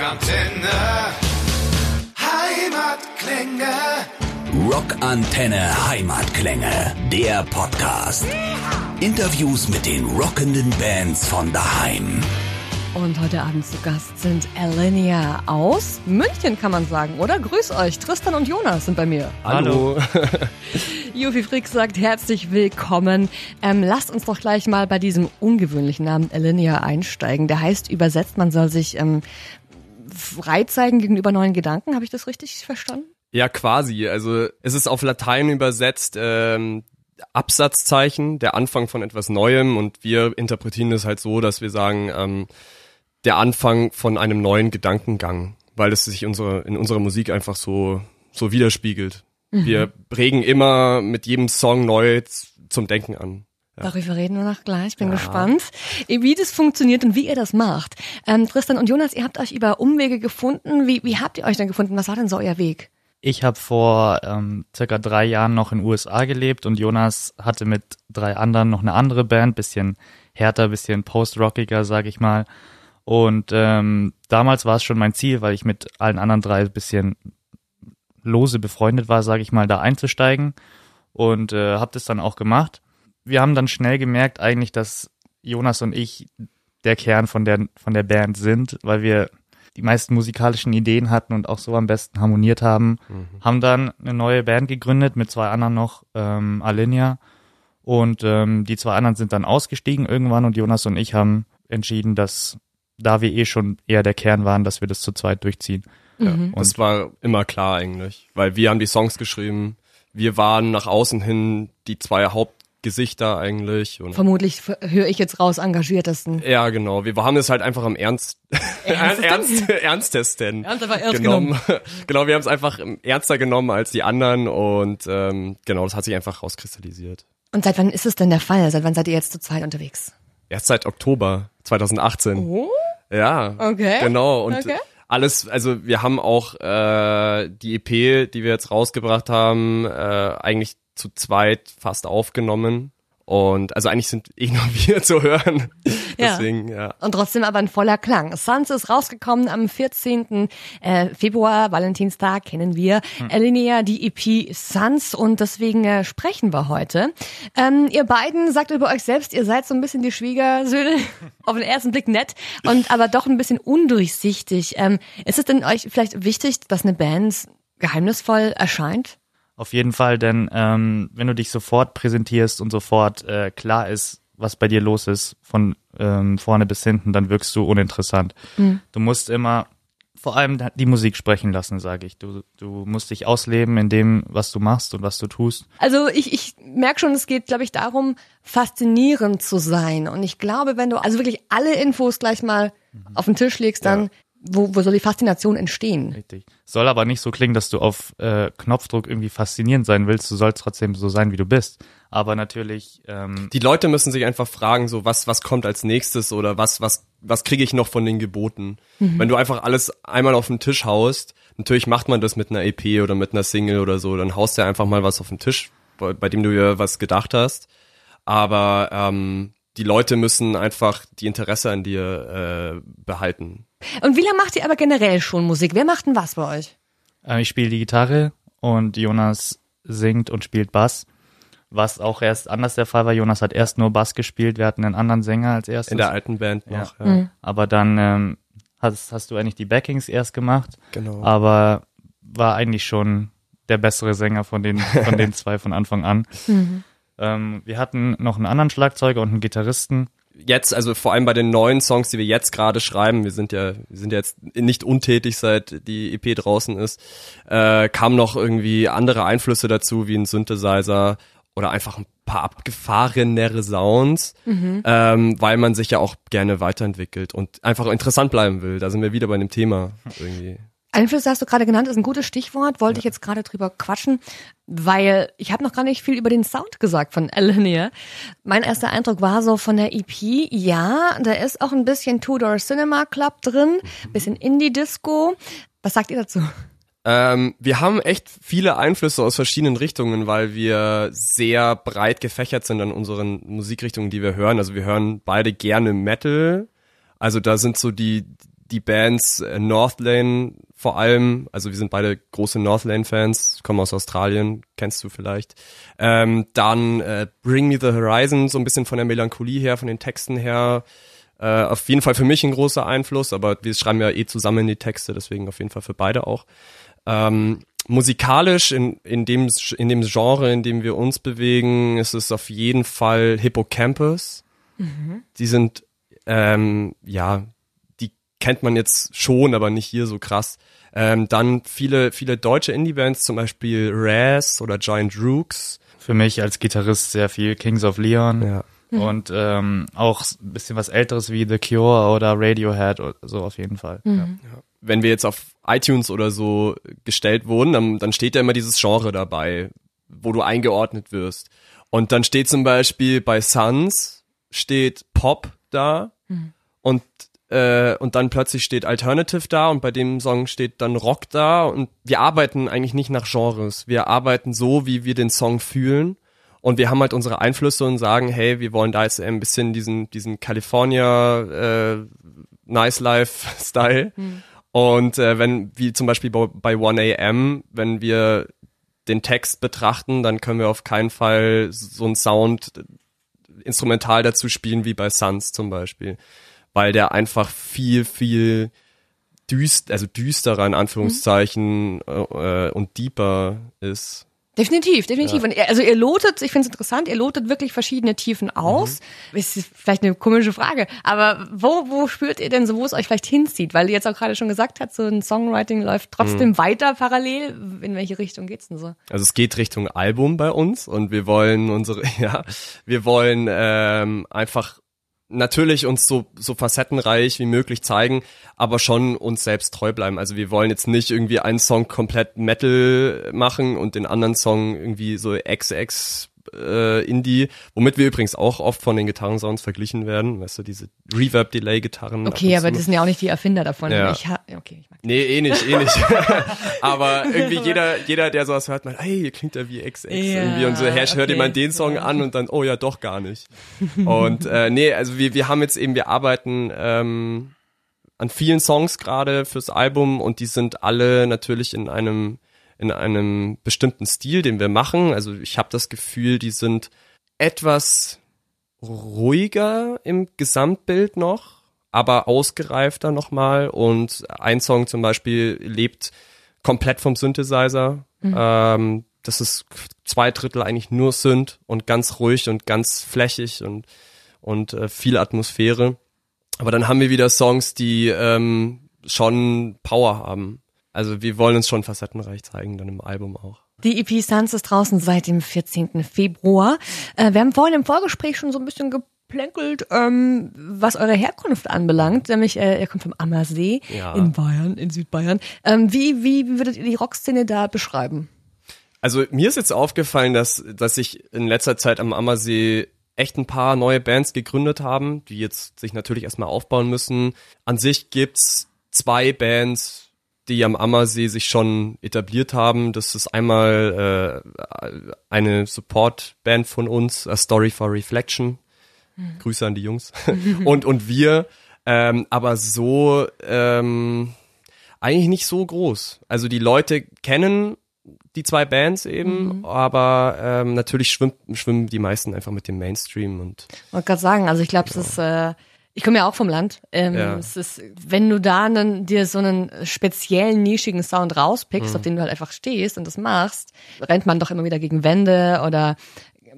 Rockantenne. Heimatklänge. Rockantenne Heimatklänge, der Podcast. Interviews mit den rockenden Bands von daheim. Und heute Abend zu Gast sind Alenia aus München, kann man sagen, oder? Grüß euch, Tristan und Jonas sind bei mir. Hallo. Jufi Frick sagt herzlich willkommen. Ähm, lasst uns doch gleich mal bei diesem ungewöhnlichen Namen Alenia einsteigen. Der heißt übersetzt, man soll sich ähm, frei zeigen gegenüber neuen Gedanken. Habe ich das richtig verstanden? Ja, quasi. Also es ist auf Latein übersetzt ähm, Absatzzeichen, der Anfang von etwas Neuem und wir interpretieren es halt so, dass wir sagen, ähm, der Anfang von einem neuen Gedankengang, weil es sich unsere, in unserer Musik einfach so, so widerspiegelt. Mhm. Wir regen immer mit jedem Song neu zum Denken an. Ja. Darüber reden wir noch gleich. Bin ja. gespannt, wie das funktioniert und wie ihr das macht. Ähm, Tristan und Jonas, ihr habt euch über Umwege gefunden. Wie, wie habt ihr euch denn gefunden? Was war denn so euer Weg? Ich habe vor ähm, circa drei Jahren noch in den USA gelebt und Jonas hatte mit drei anderen noch eine andere Band, bisschen härter, bisschen post-rockiger, sag ich mal. Und ähm, damals war es schon mein Ziel, weil ich mit allen anderen drei ein bisschen lose befreundet war, sage ich mal, da einzusteigen und äh, habe das dann auch gemacht. Wir haben dann schnell gemerkt eigentlich, dass Jonas und ich der Kern von der von der Band sind, weil wir die meisten musikalischen Ideen hatten und auch so am besten harmoniert haben. Mhm. Haben dann eine neue Band gegründet mit zwei anderen noch, ähm, Alinea. Und ähm, die zwei anderen sind dann ausgestiegen irgendwann und Jonas und ich haben entschieden, dass da wir eh schon eher der Kern waren, dass wir das zu zweit durchziehen. Ja, mhm. Und es war immer klar eigentlich, weil wir haben die Songs geschrieben. Wir waren nach außen hin die zwei Hauptgesichter eigentlich. Und Vermutlich höre ich jetzt raus, engagiertesten. Ja, genau. Wir haben es halt einfach am Ernst, ernst, ernst, ernstesten ernst ernst genommen. genommen. genau, wir haben es einfach ernster genommen als die anderen und ähm, genau, das hat sich einfach rauskristallisiert. Und seit wann ist es denn der Fall? Seit wann seid ihr jetzt zu zweit unterwegs? Erst seit Oktober 2018. Oh? Ja. Okay. Genau. Und okay. Alles, also wir haben auch äh, die EP, die wir jetzt rausgebracht haben, äh, eigentlich zu zweit fast aufgenommen. Und also eigentlich sind eh nur wir zu hören. Deswegen, ja. ja. Und trotzdem aber ein voller Klang. Suns ist rausgekommen am 14. Äh, Februar, Valentinstag, kennen wir. Hm. Alinea, die EP Suns und deswegen äh, sprechen wir heute. Ähm, ihr beiden sagt über euch selbst, ihr seid so ein bisschen die Schwiegersöhne, auf den ersten Blick nett und aber doch ein bisschen undurchsichtig. Ähm, ist es denn euch vielleicht wichtig, dass eine Band geheimnisvoll erscheint? Auf jeden Fall, denn ähm, wenn du dich sofort präsentierst und sofort äh, klar ist, was bei dir los ist, von ähm, vorne bis hinten, dann wirkst du uninteressant. Mhm. Du musst immer vor allem die Musik sprechen lassen, sage ich. Du, du musst dich ausleben in dem, was du machst und was du tust. Also ich, ich merke schon, es geht, glaube ich, darum, faszinierend zu sein. Und ich glaube, wenn du also wirklich alle Infos gleich mal mhm. auf den Tisch legst, dann ja wo, wo soll die Faszination entstehen? Richtig. Soll aber nicht so klingen, dass du auf äh, Knopfdruck irgendwie faszinierend sein willst. Du sollst trotzdem so sein, wie du bist. Aber natürlich. Ähm, die Leute müssen sich einfach fragen, so was was kommt als nächstes oder was was was kriege ich noch von den Geboten. Mhm. Wenn du einfach alles einmal auf den Tisch haust, natürlich macht man das mit einer EP oder mit einer Single oder so, dann haust du einfach mal was auf den Tisch, bei, bei dem du ja was gedacht hast. Aber ähm, die Leute müssen einfach die Interesse an dir äh, behalten. Und wie lange macht ihr aber generell schon Musik? Wer macht denn was bei euch? Äh, ich spiele die Gitarre und Jonas singt und spielt Bass. Was auch erst anders der Fall war. Jonas hat erst nur Bass gespielt. Wir hatten einen anderen Sänger als erstes. In der alten Band noch, ja. ja. Mhm. Aber dann ähm, hast, hast du eigentlich die Backings erst gemacht. Genau. Aber war eigentlich schon der bessere Sänger von den, von den zwei von Anfang an. Mhm. Ähm, wir hatten noch einen anderen Schlagzeuger und einen Gitarristen. Jetzt, also vor allem bei den neuen Songs, die wir jetzt gerade schreiben, wir sind ja, wir sind jetzt nicht untätig, seit die EP draußen ist, äh, kamen noch irgendwie andere Einflüsse dazu, wie ein Synthesizer oder einfach ein paar abgefahrenere Sounds, mhm. ähm, weil man sich ja auch gerne weiterentwickelt und einfach interessant bleiben will. Da sind wir wieder bei dem Thema irgendwie. Einflüsse hast du gerade genannt, ist ein gutes Stichwort, wollte ja. ich jetzt gerade drüber quatschen, weil ich habe noch gar nicht viel über den Sound gesagt von Elenier. Mein erster Eindruck war so von der EP, ja, da ist auch ein bisschen Tudor Cinema Club drin, mhm. bisschen Indie-Disco. Was sagt ihr dazu? Ähm, wir haben echt viele Einflüsse aus verschiedenen Richtungen, weil wir sehr breit gefächert sind an unseren Musikrichtungen, die wir hören. Also wir hören beide gerne Metal. Also da sind so die die Bands äh, Northlane vor allem, also wir sind beide große Northlane-Fans, kommen aus Australien, kennst du vielleicht. Ähm, dann äh, Bring Me the Horizon, so ein bisschen von der Melancholie her, von den Texten her. Äh, auf jeden Fall für mich ein großer Einfluss, aber wir schreiben ja eh zusammen die Texte, deswegen auf jeden Fall für beide auch. Ähm, musikalisch in, in, dem, in dem Genre, in dem wir uns bewegen, ist es auf jeden Fall Hippocampus. Mhm. Die sind, ähm, ja, kennt man jetzt schon, aber nicht hier so krass. Ähm, dann viele, viele deutsche Indie-Bands, zum Beispiel Raz oder Giant Rooks. Für mich als Gitarrist sehr viel Kings of Leon. Ja. Mhm. Und ähm, auch ein bisschen was Älteres wie The Cure oder Radiohead oder so auf jeden Fall. Mhm. Ja. Wenn wir jetzt auf iTunes oder so gestellt wurden, dann, dann steht ja immer dieses Genre dabei, wo du eingeordnet wirst. Und dann steht zum Beispiel bei Suns steht Pop da mhm. und äh, und dann plötzlich steht Alternative da und bei dem Song steht dann Rock da und wir arbeiten eigentlich nicht nach Genres. Wir arbeiten so, wie wir den Song fühlen und wir haben halt unsere Einflüsse und sagen, hey, wir wollen da jetzt ein bisschen diesen, diesen California äh, Nice Life Style. Mhm. Und äh, wenn, wie zum Beispiel bei, bei 1am, wenn wir den Text betrachten, dann können wir auf keinen Fall so einen Sound instrumental dazu spielen wie bei Suns zum Beispiel. Weil der einfach viel, viel düst, also düsterer in Anführungszeichen mhm. äh, und deeper ist. Definitiv, definitiv. Ja. Und ihr, also ihr lotet, ich finde es interessant, ihr lotet wirklich verschiedene Tiefen aus. Mhm. Ist vielleicht eine komische Frage, aber wo, wo spürt ihr denn so, wo es euch vielleicht hinzieht? Weil ihr jetzt auch gerade schon gesagt habt, so ein Songwriting läuft trotzdem mhm. weiter parallel. In welche Richtung geht's denn so? Also es geht Richtung Album bei uns und wir wollen unsere, ja, wir wollen ähm, einfach natürlich uns so, so facettenreich wie möglich zeigen, aber schon uns selbst treu bleiben. Also wir wollen jetzt nicht irgendwie einen Song komplett Metal machen und den anderen Song irgendwie so XX äh, Indie, womit wir übrigens auch oft von den Gitarrensounds verglichen werden, weißt du, diese Reverb-Delay-Gitarren. Okay, aber das sind ja auch nicht die Erfinder davon. Ja. Ich okay, ich mag nee, eh nicht, eh nicht. aber irgendwie jeder, jeder, der sowas hört, meint, hey, klingt ja wie XX ja, irgendwie und so, her, okay. hört jemand den Song an und dann, oh ja, doch gar nicht. und äh, nee, also wir, wir haben jetzt eben, wir arbeiten ähm, an vielen Songs gerade fürs Album und die sind alle natürlich in einem in einem bestimmten Stil, den wir machen. Also ich habe das Gefühl, die sind etwas ruhiger im Gesamtbild noch, aber ausgereifter nochmal. Und ein Song zum Beispiel lebt komplett vom Synthesizer. Mhm. Ähm, das ist zwei Drittel eigentlich nur Synth und ganz ruhig und ganz flächig und, und äh, viel Atmosphäre. Aber dann haben wir wieder Songs, die ähm, schon Power haben. Also wir wollen uns schon facettenreich zeigen, dann im Album auch. Die EP Suns ist draußen seit dem 14. Februar. Äh, wir haben vorhin im Vorgespräch schon so ein bisschen geplänkelt, ähm, was eure Herkunft anbelangt. Nämlich, äh, ihr kommt vom Ammersee ja. in Bayern, in Südbayern. Ähm, wie, wie, wie würdet ihr die Rockszene da beschreiben? Also mir ist jetzt aufgefallen, dass, dass sich in letzter Zeit am Ammersee echt ein paar neue Bands gegründet haben, die jetzt sich natürlich erstmal aufbauen müssen. An sich gibt's zwei Bands, die am Ammersee sich schon etabliert haben. Das ist einmal äh, eine Support-Band von uns, A Story for Reflection. Mhm. Grüße an die Jungs. und, und wir, ähm, aber so ähm, eigentlich nicht so groß. Also die Leute kennen die zwei Bands eben, mhm. aber ähm, natürlich schwimmen, schwimmen die meisten einfach mit dem Mainstream und. Ich wollte gerade sagen, also ich glaube, es ist äh, ich komme ja auch vom Land. Ähm, ja. es ist, wenn du da dann dir so einen speziellen, nischigen Sound rauspickst, mhm. auf den du halt einfach stehst und das machst, rennt man doch immer wieder gegen Wände oder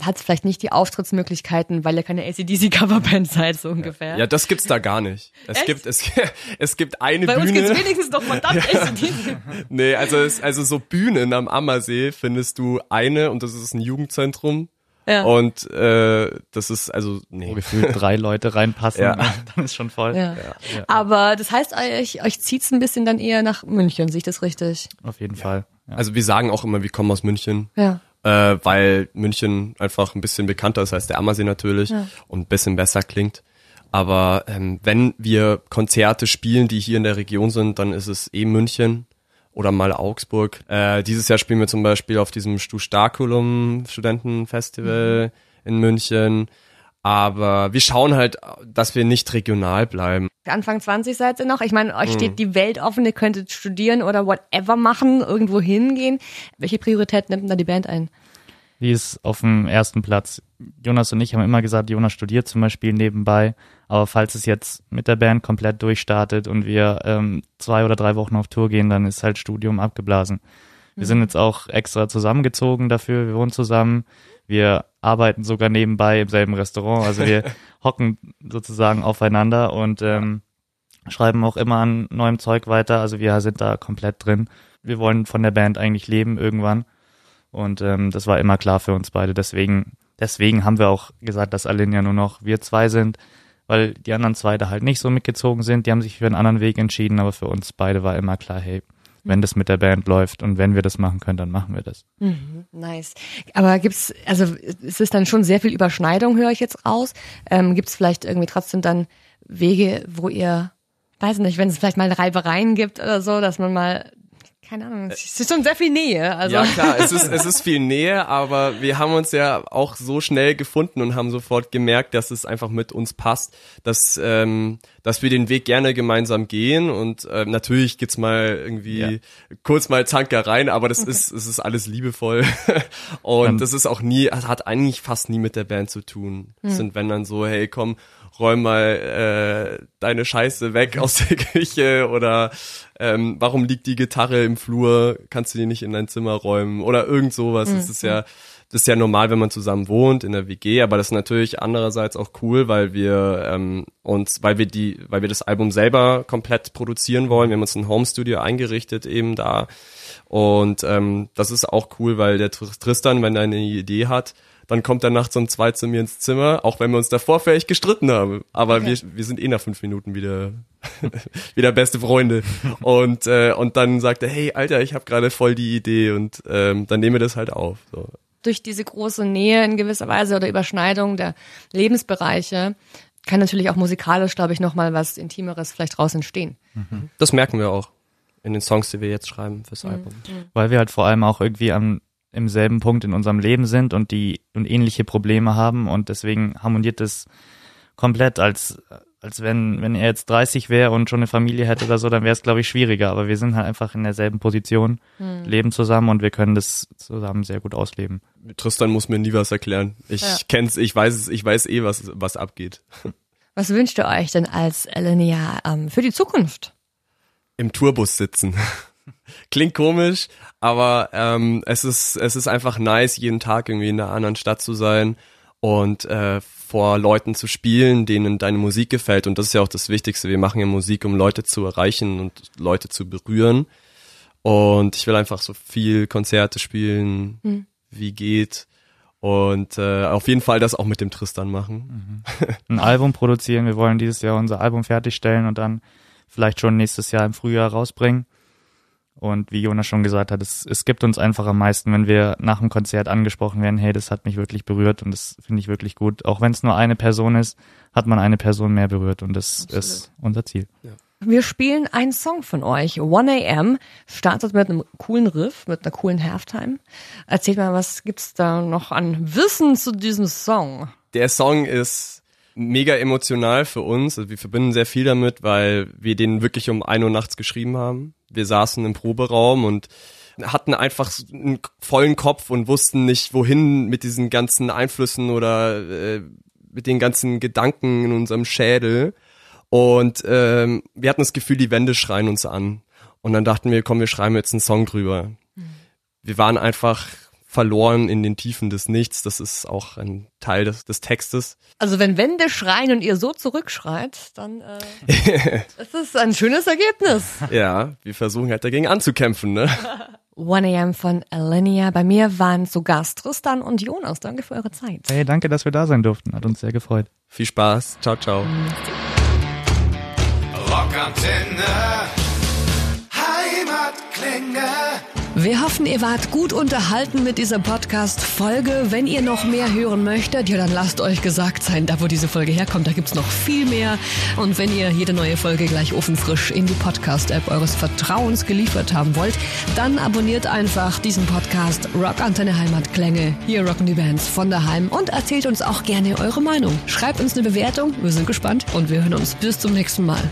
hat vielleicht nicht die Auftrittsmöglichkeiten, weil ihr keine ACDC-Coverband seid, so ungefähr. Ja, das gibt's da gar nicht. Es Echt? gibt, es, es gibt eine Bei Bühne. Bei uns gibt's wenigstens doch verdammt ja. ACDC. nee, also, es, also so Bühnen am Ammersee findest du eine und das ist ein Jugendzentrum ja. Und äh, das ist also nee. Wo gefühlt drei Leute reinpassen, ja. dann ist schon voll. Ja. Ja. Aber das heißt, euch, euch zieht's ein bisschen dann eher nach München, sehe ich das richtig? Auf jeden Fall. Also wir sagen auch immer, wir kommen aus München. Ja. Äh, weil München einfach ein bisschen bekannter ist als der Ammersee natürlich und ein bisschen besser klingt. Aber ähm, wenn wir Konzerte spielen, die hier in der Region sind, dann ist es eh München oder mal Augsburg. Äh, dieses Jahr spielen wir zum Beispiel auf diesem Stu Starkulum Studentenfestival mhm. in München. Aber wir schauen halt, dass wir nicht regional bleiben. Anfang 20 seid ihr noch. Ich meine, euch Mhm. steht die Welt offen, ihr könntet studieren oder whatever machen, irgendwo hingehen. Welche Priorität nimmt denn da die Band ein? Die ist auf dem ersten Platz. Jonas und ich haben immer gesagt, Jonas studiert zum Beispiel nebenbei. Aber falls es jetzt mit der Band komplett durchstartet und wir ähm, zwei oder drei Wochen auf Tour gehen, dann ist halt Studium abgeblasen. Wir sind jetzt auch extra zusammengezogen dafür. Wir wohnen zusammen. Wir arbeiten sogar nebenbei im selben Restaurant. Also wir hocken sozusagen aufeinander und ähm, schreiben auch immer an neuem Zeug weiter. Also wir sind da komplett drin. Wir wollen von der Band eigentlich leben irgendwann. Und ähm, das war immer klar für uns beide. Deswegen, deswegen haben wir auch gesagt, dass Alinea nur noch wir zwei sind, weil die anderen zwei da halt nicht so mitgezogen sind. Die haben sich für einen anderen Weg entschieden, aber für uns beide war immer klar, hey, wenn das mit der Band läuft und wenn wir das machen können, dann machen wir das. Nice. Aber gibt's, also es ist dann schon sehr viel Überschneidung, höre ich jetzt raus. Ähm, gibt's vielleicht irgendwie trotzdem dann Wege, wo ihr, weiß nicht, wenn es vielleicht mal Reibereien gibt oder so, dass man mal, keine Ahnung, es ist schon sehr viel Nähe. Also Ja klar, es ist, es ist viel Nähe, aber wir haben uns ja auch so schnell gefunden und haben sofort gemerkt, dass es einfach mit uns passt, dass, ähm, dass wir den Weg gerne gemeinsam gehen und ähm, natürlich gibt's mal irgendwie Ja. kurz mal Zankereien, aber das ist, es ist alles liebevoll. Und Dann- das ist auch nie, hat eigentlich fast nie mit der Band zu tun. Es sind wenn dann so, hey komm, räum mal äh, deine Scheiße weg aus der Küche oder ähm, warum liegt die Gitarre im Flur, kannst du die nicht in dein Zimmer räumen? Oder irgend sowas. Das ist ja das ist ja normal, wenn man zusammen wohnt in der WG, aber das ist natürlich andererseits auch cool, weil wir ähm, uns, weil wir die, weil wir das Album selber komplett produzieren wollen. Wir haben uns ein Home Studio eingerichtet eben da und ähm, das ist auch cool, weil der Tr- Tristan, wenn er eine Idee hat, dann kommt er nachts um zwei zu mir ins Zimmer, auch wenn wir uns davor vielleicht gestritten haben. Aber Okay. wir, wir sind eh nach fünf Minuten wieder, wieder beste Freunde. Und, äh, und dann sagt er, hey, Alter, ich habe gerade voll die Idee und ähm, dann nehmen wir das halt auf. So. Durch diese große Nähe in gewisser Weise oder Überschneidung der Lebensbereiche kann natürlich auch musikalisch, glaube ich, nochmal was Intimeres vielleicht raus entstehen. Das merken wir auch in den Songs, die wir jetzt schreiben fürs Album. Weil wir halt vor allem auch irgendwie am im selben Punkt in unserem Leben sind und die und ähnliche Probleme haben und deswegen harmoniert das komplett als als wenn wenn er jetzt 30 wäre und schon eine Familie hätte oder so, dann wäre es glaube ich schwieriger, aber wir sind halt einfach in derselben Position, leben zusammen und wir können das zusammen sehr gut ausleben. Tristan muss mir nie was erklären. Ich Ja. kenn's, ich weiß es, ich weiß eh, was, was abgeht. Was wünscht ihr euch denn als Elenia ähm, für die Zukunft? Im Tourbus sitzen. Klingt komisch, aber ähm, es ist es ist einfach nice, jeden Tag irgendwie in einer anderen Stadt zu sein und äh, vor Leuten zu spielen, denen deine Musik gefällt. Und das ist ja auch das Wichtigste. Wir machen ja Musik, um Leute zu erreichen und Leute zu berühren. Und ich will einfach so viel Konzerte spielen, wie geht. Und äh, auf jeden Fall das auch mit dem Tristan machen. Ein Album produzieren, wir wollen dieses Jahr unser Album fertigstellen und dann vielleicht schon nächstes Jahr im Frühjahr rausbringen. Und wie Jonas schon gesagt hat, es, es gibt uns einfach am meisten, wenn wir nach dem Konzert angesprochen werden, hey, das hat mich wirklich berührt und das finde ich wirklich gut. Auch wenn es nur eine Person ist, hat man eine Person mehr berührt und das ist unser Ziel. Wir spielen einen Song von euch. 1am startet mit einem coolen Riff, mit einer coolen Halftime. Erzählt mal, was gibt's da noch an Wissen zu diesem Song? Der Song ist mega emotional für uns. Also wir verbinden sehr viel damit, weil wir den wirklich um ein Uhr nachts geschrieben haben. Wir saßen im Proberaum und hatten einfach einen vollen Kopf und wussten nicht, wohin mit diesen ganzen Einflüssen oder äh, mit den ganzen Gedanken in unserem Schädel. Und ähm, wir hatten das Gefühl, die Wände schreien uns an. Und dann dachten wir, komm, wir schreiben jetzt einen Song drüber. Wir waren einfach verloren in den Tiefen des Nichts. Das ist auch ein Teil des, des Textes. Also wenn Wände schreien und ihr so zurückschreit, dann äh, das ist ein schönes Ergebnis. Ja, wir versuchen halt dagegen anzukämpfen, ne? 1am von Alenia. Bei mir waren zu Gast Tristan und Jonas. Danke für eure Zeit. Hey, danke, dass wir da sein durften. Hat uns sehr gefreut. Viel Spaß. Ciao, ciao. Rockantenne. Heimatklänge. Wir hoffen, ihr wart gut unterhalten mit dieser Podcast-Folge. Wenn ihr noch mehr hören möchtet, ja, dann lasst euch gesagt sein, da wo diese Folge herkommt, da gibt's noch viel mehr. Und wenn ihr jede neue Folge gleich ofenfrisch in die Podcast-App eures Vertrauens geliefert haben wollt, dann abonniert einfach diesen Podcast Rock Antenne Heimatklänge. Hier rocken die Bands von daheim und erzählt uns auch gerne eure Meinung. Schreibt uns eine Bewertung, wir sind gespannt und wir hören uns bis zum nächsten Mal.